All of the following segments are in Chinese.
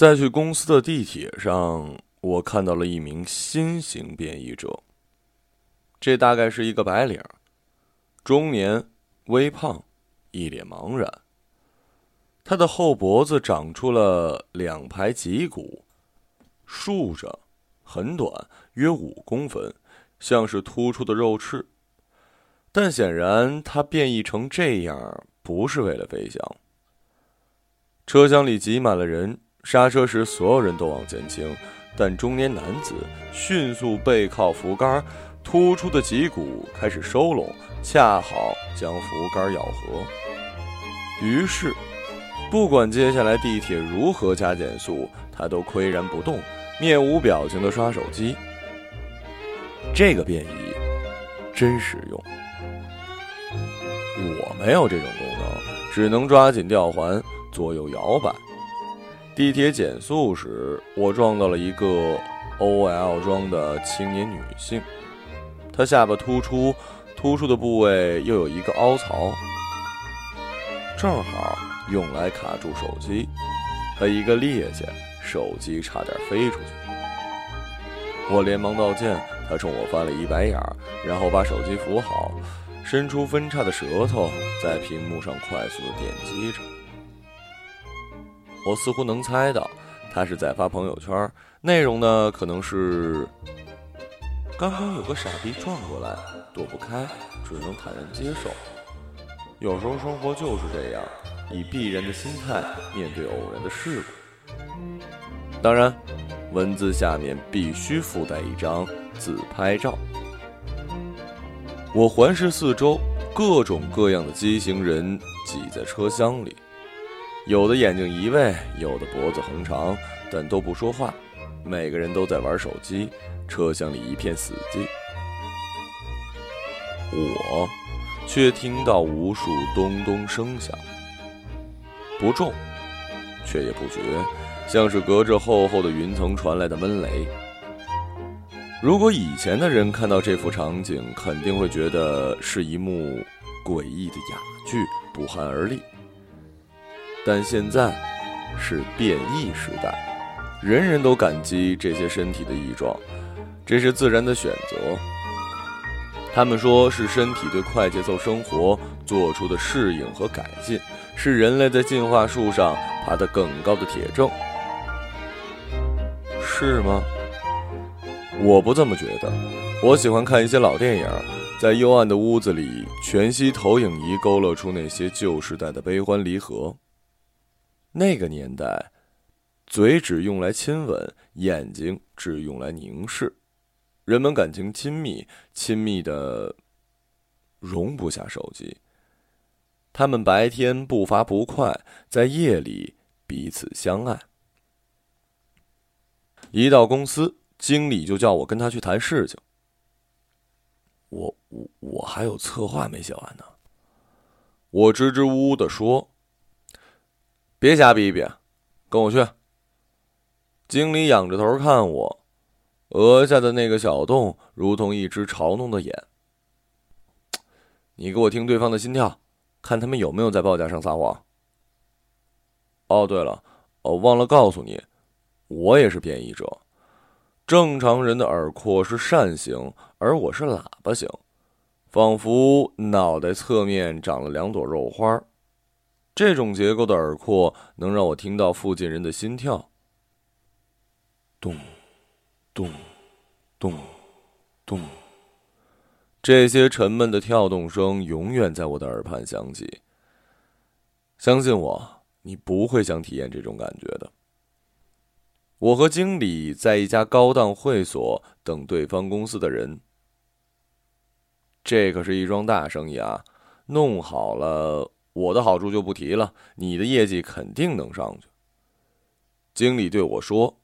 在去公司的地铁上，我看到了一名新型变异者。这大概是一个白领，中年，微胖，一脸茫然。他的后脖子长出了两排脊骨，竖着，很短，约五公分，像是突出的肉翅。但显然，他变异成这样不是为了飞翔。车厢里挤满了人，刹车时所有人都往前倾，但中年男子迅速背靠扶杆，突出的脊骨开始收拢，恰好将扶杆咬合。于是，不管接下来地铁如何加减速，他都岿然不动，面无表情地刷手机。这个变异真实用。我没有这种功能，只能抓紧吊环左右摇摆。地铁减速时，我撞到了一个 OL 装的青年女性，她下巴突出，突出的部位又有一个凹槽，正好用来卡住手机。她一个趔趄，手机差点飞出去。我连忙道歉，她冲我翻了一白眼，然后把手机扶好。伸出分叉的舌头，在屏幕上快速的点击着。我似乎能猜到，他是在发朋友圈，内容呢可能是：刚刚有个傻逼撞过来，躲不开，只能坦然接受。有时候生活就是这样，以必然的心态面对偶然的事故。当然，文字下面必须附带一张自拍照。我环视四周，各种各样的畸形人挤在车厢里，有的眼睛移位，有的脖子横长，但都不说话。每个人都在玩手机，车厢里一片死寂。我却听到无数咚咚声响，不重，却也不绝，像是隔着厚厚的云层传来的闷雷。如果以前的人看到这幅场景，肯定会觉得是一幕诡异的哑剧，不寒而栗。但现在是变异时代，人人都感激这些身体的异状，这是自然的选择。他们说是身体对快节奏生活做出的适应和改进，是人类在进化树上爬得更高的铁证，是吗？我不这么觉得，我喜欢看一些老电影，在幽暗的屋子里，全息投影仪勾勒出那些旧时代的悲欢离合。那个年代，嘴只用来亲吻，眼睛只用来凝视，人们感情亲密，亲密的容不下手机。他们白天步伐不快，在夜里彼此相爱。一到公司。经理就叫我跟他去谈事情。我我我还有策划没写完呢。我支支吾吾的说：“别瞎逼逼，跟我去。”经理仰着头看我，额下的那个小洞如同一只嘲弄的眼。你给我听对方的心跳，看他们有没有在报价上撒谎。哦，对了，哦，忘了告诉你，我也是变异者。正常人的耳廓是扇形，而我是喇叭形，仿佛脑袋侧面长了两朵肉花儿。这种结构的耳廓能让我听到附近人的心跳，咚，咚，咚，咚。这些沉闷的跳动声永远在我的耳畔响起。相信我，你不会想体验这种感觉的。我和经理在一家高档会所等对方公司的人。这可是一桩大生意啊！弄好了，我的好处就不提了，你的业绩肯定能上去。经理对我说：“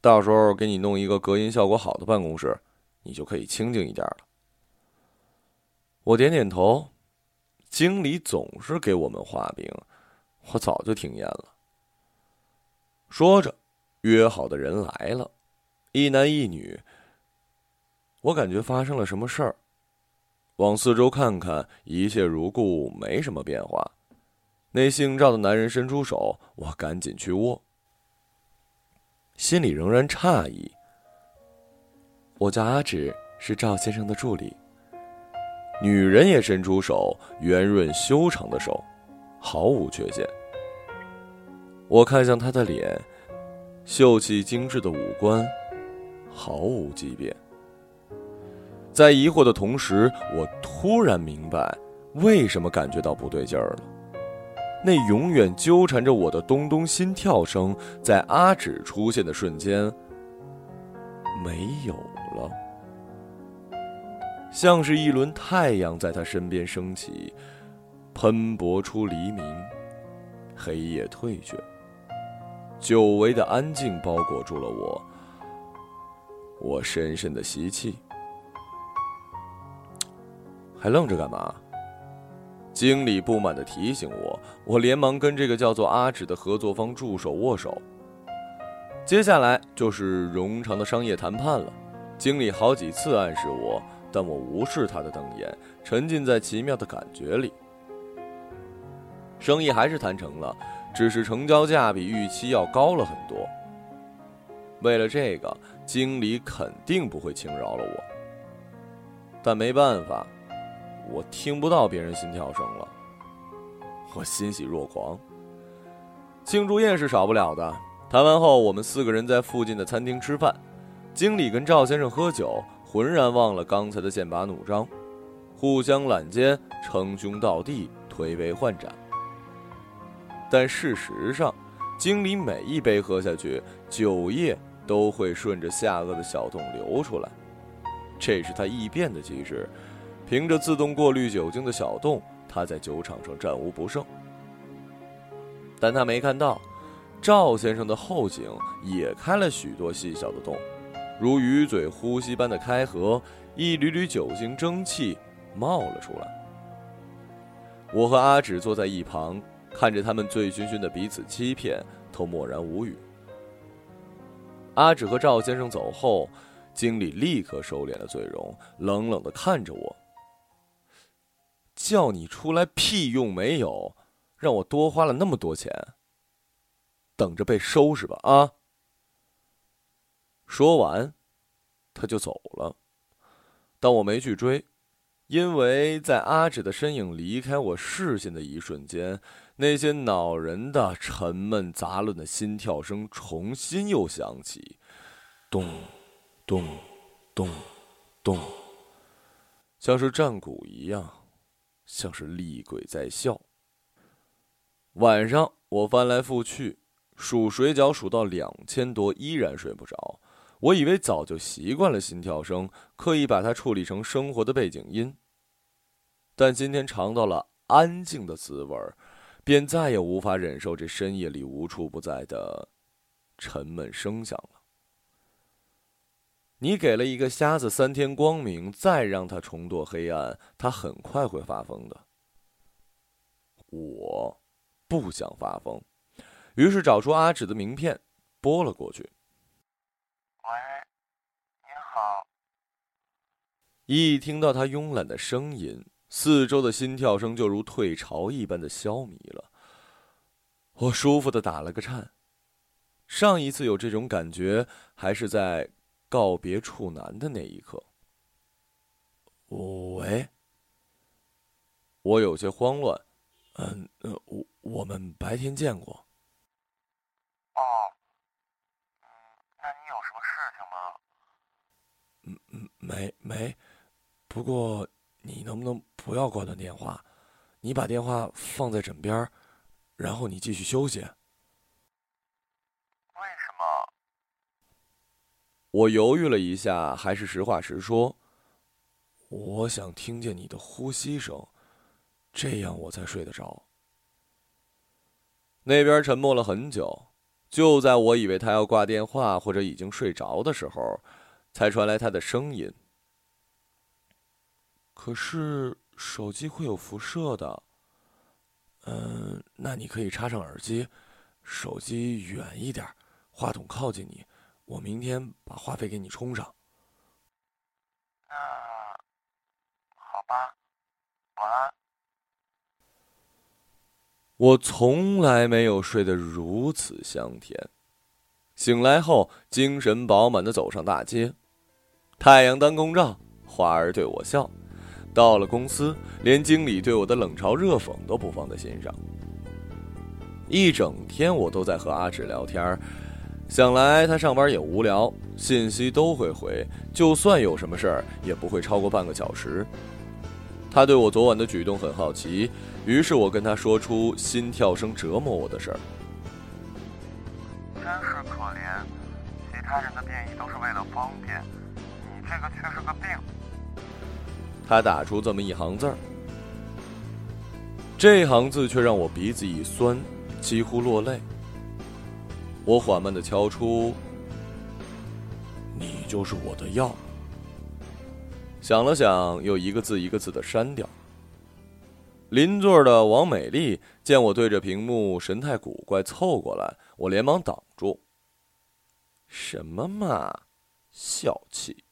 到时候给你弄一个隔音效果好的办公室，你就可以清静一点了。”我点点头。经理总是给我们画饼，我早就听厌了。说着。约好的人来了，一男一女。我感觉发生了什么事儿，往四周看看，一切如故，没什么变化。那姓赵的男人伸出手，我赶紧去握。心里仍然诧异。我叫阿芷，是赵先生的助理。女人也伸出手，圆润修长的手，毫无缺陷。我看向她的脸，秀气精致的五官，毫无畸变。在疑惑的同时，我突然明白，为什么感觉到不对劲儿了。那永远纠缠着我的咚咚心跳声，在阿芷出现的瞬间没有了，像是一轮太阳在他身边升起，喷薄出黎明，黑夜退却，久违的安静包裹住了我。我深深的吸气，还愣着干嘛？经理不满地提醒我，我连忙跟这个叫做阿芷的合作方助手握手。接下来就是冗长的商业谈判了。经理好几次暗示我，但我无视他的瞪眼，沉浸在奇妙的感觉里。生意还是谈成了，只是成交价比预期要高了很多。为了这个，经理肯定不会轻饶了我。但没办法。我听不到别人心跳声了，我欣喜若狂。庆祝宴是少不了的。谈完后，我们四个人在附近的餐厅吃饭。经理跟赵先生喝酒，浑然忘了刚才的剑拔弩张，互相揽肩，称兄道弟，推杯换盏。但事实上，经理每一杯喝下去，酒液都会顺着下颚的小洞流出来，这是他易变的机制。凭着自动过滤酒精的小洞，他在酒场上战无不胜。但他没看到，赵先生的后颈也开了许多细小的洞，如鱼嘴呼吸般的开合，一缕缕酒精蒸汽冒了出来。我和阿芷坐在一旁，看着他们醉醺醺的彼此欺骗，都默然无语。阿芷和赵先生走后，经理立刻收敛了醉容，冷冷的看着我。叫你出来屁用没有？让我多花了那么多钱，等着被收拾吧！啊！说完，他就走了。但我没去追，因为在阿芷的身影离开我视线的一瞬间，那些恼人的、沉闷杂乱的心跳声重新又响起，咚，咚，咚，咚，像是战鼓一样。像是厉鬼在笑。晚上我翻来覆去数水饺，数到两千多，依然睡不着。我以为早就习惯了心跳声，刻意把它处理成生活的背景音。但今天尝到了安静的滋味便再也无法忍受这深夜里无处不在的沉闷声响了。你给了一个瞎子三天光明，再让他重堕黑暗，他很快会发疯的。我不想发疯，于是找出阿芷的名片，拨了过去。喂，您好。一听到他慵懒的声音，四周的心跳声就如退潮一般的消弭了。我舒服的打了个颤。上一次有这种感觉，还是在。告别处男的那一刻，喂，我有些慌乱。嗯，我我们白天见过。哦，嗯，那你有什么事情吗？嗯嗯，没没，不过你能不能不要挂断电话？你把电话放在枕边，然后你继续休息。我犹豫了一下，还是实话实说。我想听见你的呼吸声，这样我才睡得着。那边沉默了很久，就在我以为他要挂电话或者已经睡着的时候，才传来他的声音。可是手机会有辐射的。嗯，那你可以插上耳机，手机远一点，话筒靠近你。我明天把话费给你充上。那好吧，晚安。我从来没有睡得如此香甜，醒来后，精神饱满的走上大街，太阳当空照，花儿对我笑。到了公司，连经理对我的冷嘲热讽都不放在心上。一整天我都在和阿芷聊天想来他上班也无聊，信息都会回，就算有什么事儿，也不会超过半个小时。他对我昨晚的举动很好奇，于是我跟他说出心跳声折磨我的事儿。真是可怜，其他人的变异都是为了方便，你这个却是个病。他打出这么一行字儿，这行字却让我鼻子一酸，几乎落泪。我缓慢的敲出：“你就是我的药。”想了想，又一个字一个字的删掉。邻座的王美丽见我对着屏幕神态古怪，凑过来，我连忙挡住。什么嘛，小气！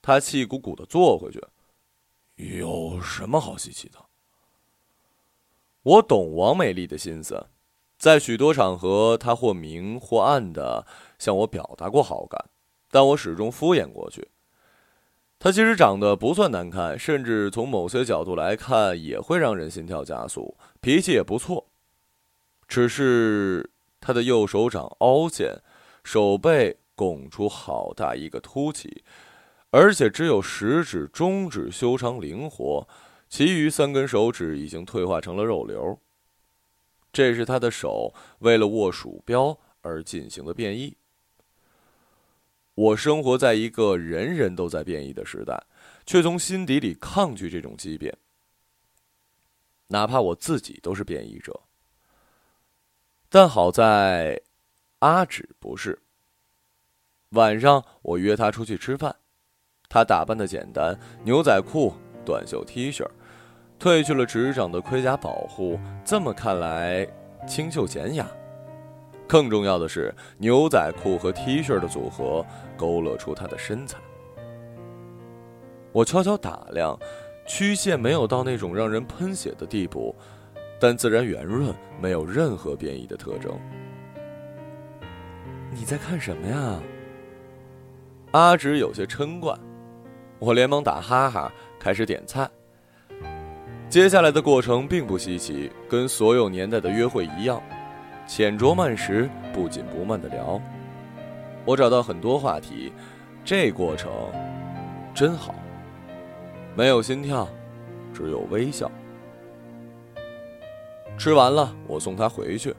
他气鼓鼓的坐回去。有什么好稀奇的？我懂王美丽的心思，在许多场合，他或明或暗的向我表达过好感，但我始终敷衍过去。他其实长得不算难看，甚至从某些角度来看，也会让人心跳加速，脾气也不错。只是他的右手掌凹陷。手背拱出好大一个凸起，而且只有食指、中指修长灵活，其余三根手指已经退化成了肉瘤。这是他的手为了握鼠标而进行的变异。我生活在一个人人都在变异的时代，却从心底里抗拒这种畸变，哪怕我自己都是变异者。但好在。阿芷不是。晚上我约她出去吃饭，她打扮的简单，牛仔裤、短袖 T 恤，褪去了执掌的盔甲保护，这么看来清秀娴雅。更重要的是，牛仔裤和 T 恤的组合勾勒出她的身材。我悄悄打量，曲线没有到那种让人喷血的地步，但自然圆润，没有任何变异的特征。你在看什么呀？阿直有些嗔怪，我连忙打哈哈，开始点菜。接下来的过程并不稀奇，跟所有年代的约会一样，浅酌慢食，不紧不慢的聊。我找到很多话题，这过程真好，没有心跳，只有微笑。吃完了，我送他回去。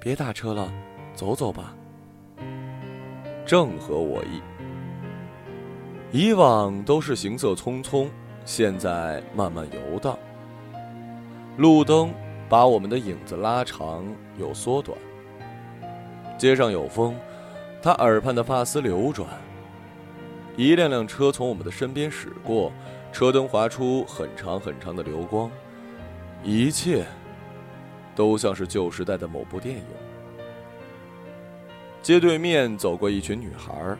别打车了。走走吧，正合我意。以往都是行色匆匆，现在慢慢游荡。路灯把我们的影子拉长又缩短。街上有风，他耳畔的发丝流转。一辆辆车从我们的身边驶过，车灯划出很长很长的流光，一切都像是旧时代的某部电影。街对面走过一群女孩，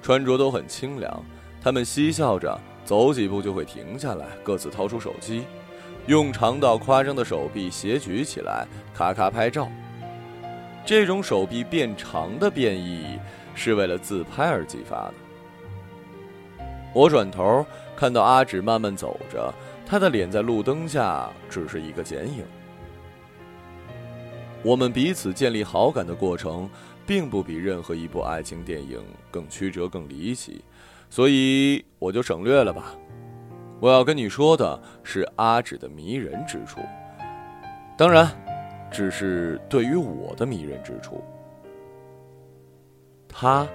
穿着都很清凉。她们嬉笑着，走几步就会停下来，各自掏出手机，用长到夸张的手臂斜举起来，咔咔拍照。这种手臂变长的变异是为了自拍而激发的。我转头看到阿芷慢慢走着，她的脸在路灯下只是一个剪影。我们彼此建立好感的过程。并不比任何一部爱情电影更曲折、更离奇，所以我就省略了吧。我要跟你说的是阿芷的迷人之处，当然，只是对于我的迷人之处。他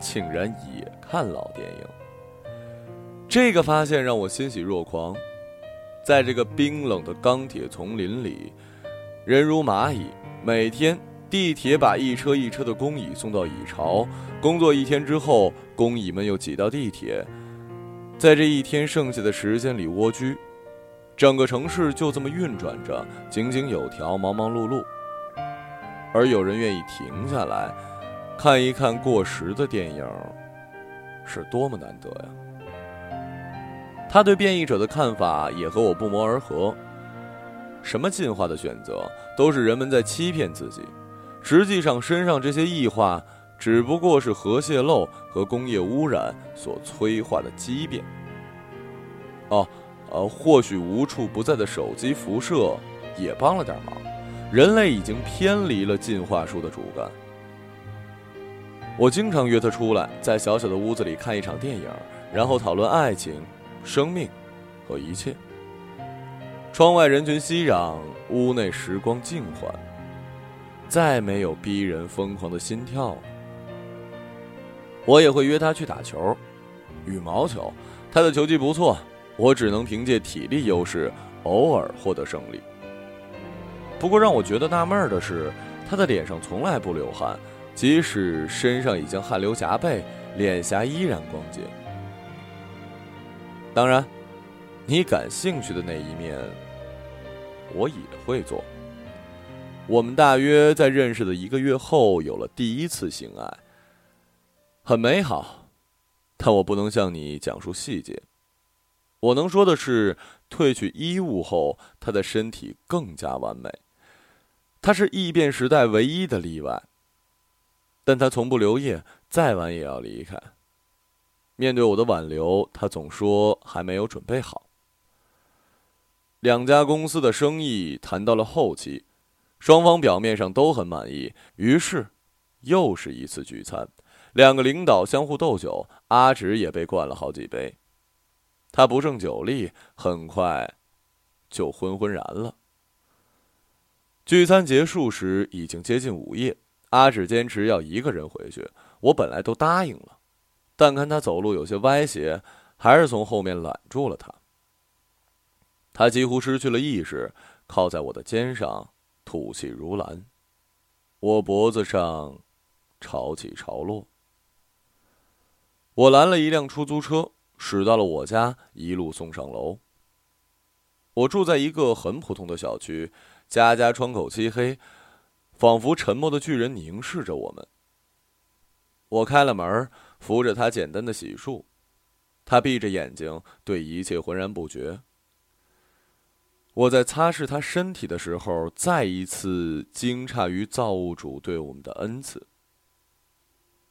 竟然也看老电影，这个发现让我欣喜若狂。在这个冰冷的钢铁丛林里，人如蚂蚁，每天。地铁把一车一车的工蚁送到蚁巢，工作一天之后，工蚁们又挤到地铁，在这一天剩下的时间里蜗居，整个城市就这么运转着，井井有条，忙忙碌碌。而有人愿意停下来，看一看过时的电影，是多么难得呀！他对变异者的看法也和我不谋而合。什么进化的选择，都是人们在欺骗自己。实际上，身上这些异化只不过是核泄漏和工业污染所催化的畸变。哦，呃，或许无处不在的手机辐射也帮了点忙。人类已经偏离了进化树的主干。我经常约他出来，在小小的屋子里看一场电影，然后讨论爱情、生命和一切。窗外人群熙攘，屋内时光静缓。再没有逼人疯狂的心跳了。我也会约他去打球，羽毛球，他的球技不错，我只能凭借体力优势偶尔获得胜利。不过让我觉得纳闷的是，他的脸上从来不流汗，即使身上已经汗流浃背，脸颊依然光洁。当然，你感兴趣的那一面，我也会做。我们大约在认识的一个月后有了第一次性爱，很美好，但我不能向你讲述细节。我能说的是，褪去衣物后，他的身体更加完美。他是异变时代唯一的例外，但他从不留夜，再晚也要离开。面对我的挽留，他总说还没有准备好。两家公司的生意谈到了后期。双方表面上都很满意，于是，又是一次聚餐。两个领导相互斗酒，阿直也被灌了好几杯。他不胜酒力，很快就昏昏然了。聚餐结束时已经接近午夜，阿直坚持要一个人回去。我本来都答应了，但看他走路有些歪斜，还是从后面揽住了他。他几乎失去了意识，靠在我的肩上。吐气如兰，我脖子上潮起潮落。我拦了一辆出租车，驶到了我家，一路送上楼。我住在一个很普通的小区，家家窗口漆黑，仿佛沉默的巨人凝视着我们。我开了门，扶着他简单的洗漱，他闭着眼睛，对一切浑然不觉。我在擦拭他身体的时候，再一次惊诧于造物主对我们的恩赐。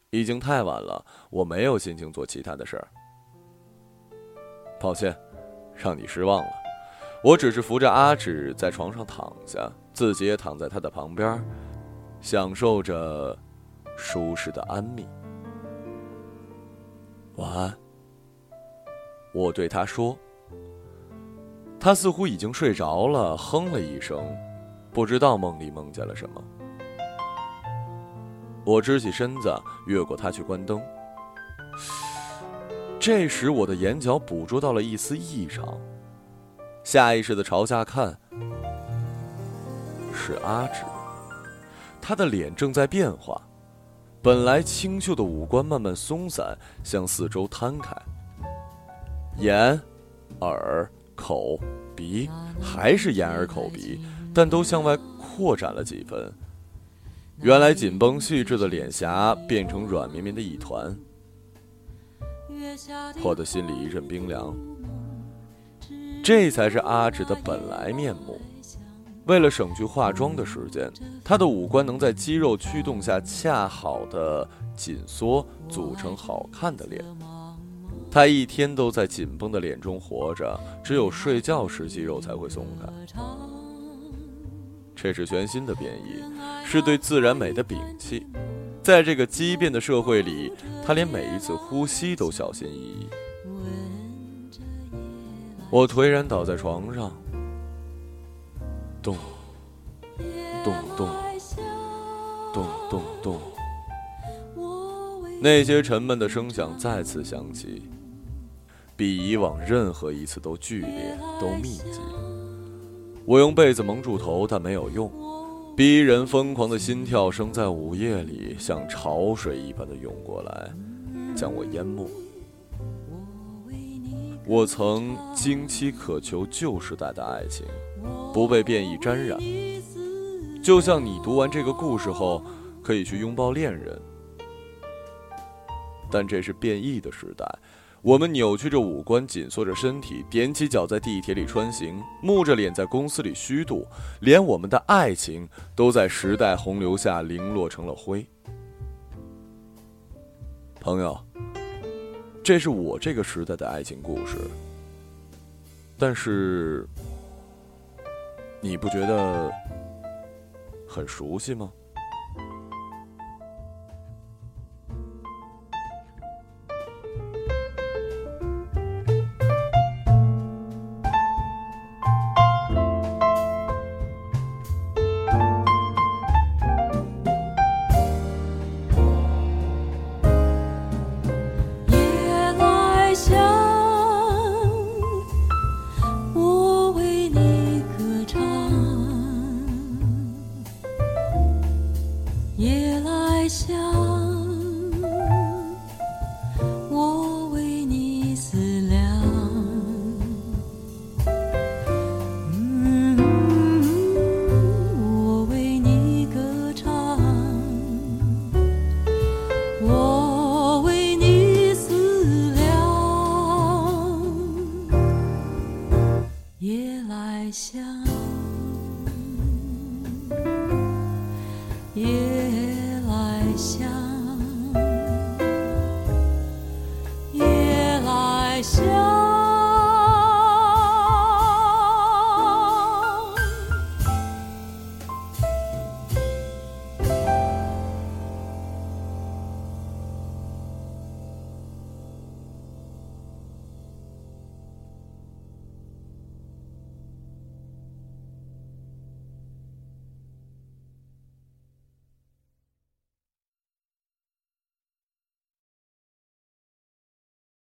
已经太晚了，我没有心情做其他的事儿。抱歉，让你失望了。我只是扶着阿芷在床上躺下，自己也躺在他的旁边，享受着舒适的安谧。晚安，我对他说。他似乎已经睡着了，哼了一声，不知道梦里梦见了什么。我支起身子，越过他去关灯。这时，我的眼角捕捉到了一丝异常，下意识的朝下看，是阿芷。他的脸正在变化，本来清秀的五官慢慢松散，向四周摊开，眼、耳。口、鼻还是眼耳口鼻，但都向外扩展了几分。原来紧绷细致的脸颊变成软绵绵的一团，我的心里一阵冰凉。这才是阿芷的本来面目。为了省去化妆的时间，她的五官能在肌肉驱动下恰好的紧缩，组成好看的脸。他一天都在紧绷的脸中活着，只有睡觉时肌肉才会松开。这是全新的变异，是对自然美的摒弃。在这个畸变的社会里，他连每一次呼吸都小心翼翼。我颓然倒在床上，咚，咚咚，咚咚咚，那些沉闷的声响再次响起。比以往任何一次都剧烈，都密集。我用被子蒙住头，但没有用。逼人疯狂的心跳声在午夜里像潮水一般的涌过来，将我淹没。我曾经期渴求旧时代的爱情，不被变异沾染。就像你读完这个故事后，可以去拥抱恋人。但这是变异的时代。我们扭曲着五官，紧缩着身体，踮起脚在地铁里穿行，木着脸在公司里虚度，连我们的爱情都在时代洪流下零落成了灰。朋友，这是我这个时代的爱情故事，但是你不觉得很熟悉吗？在想。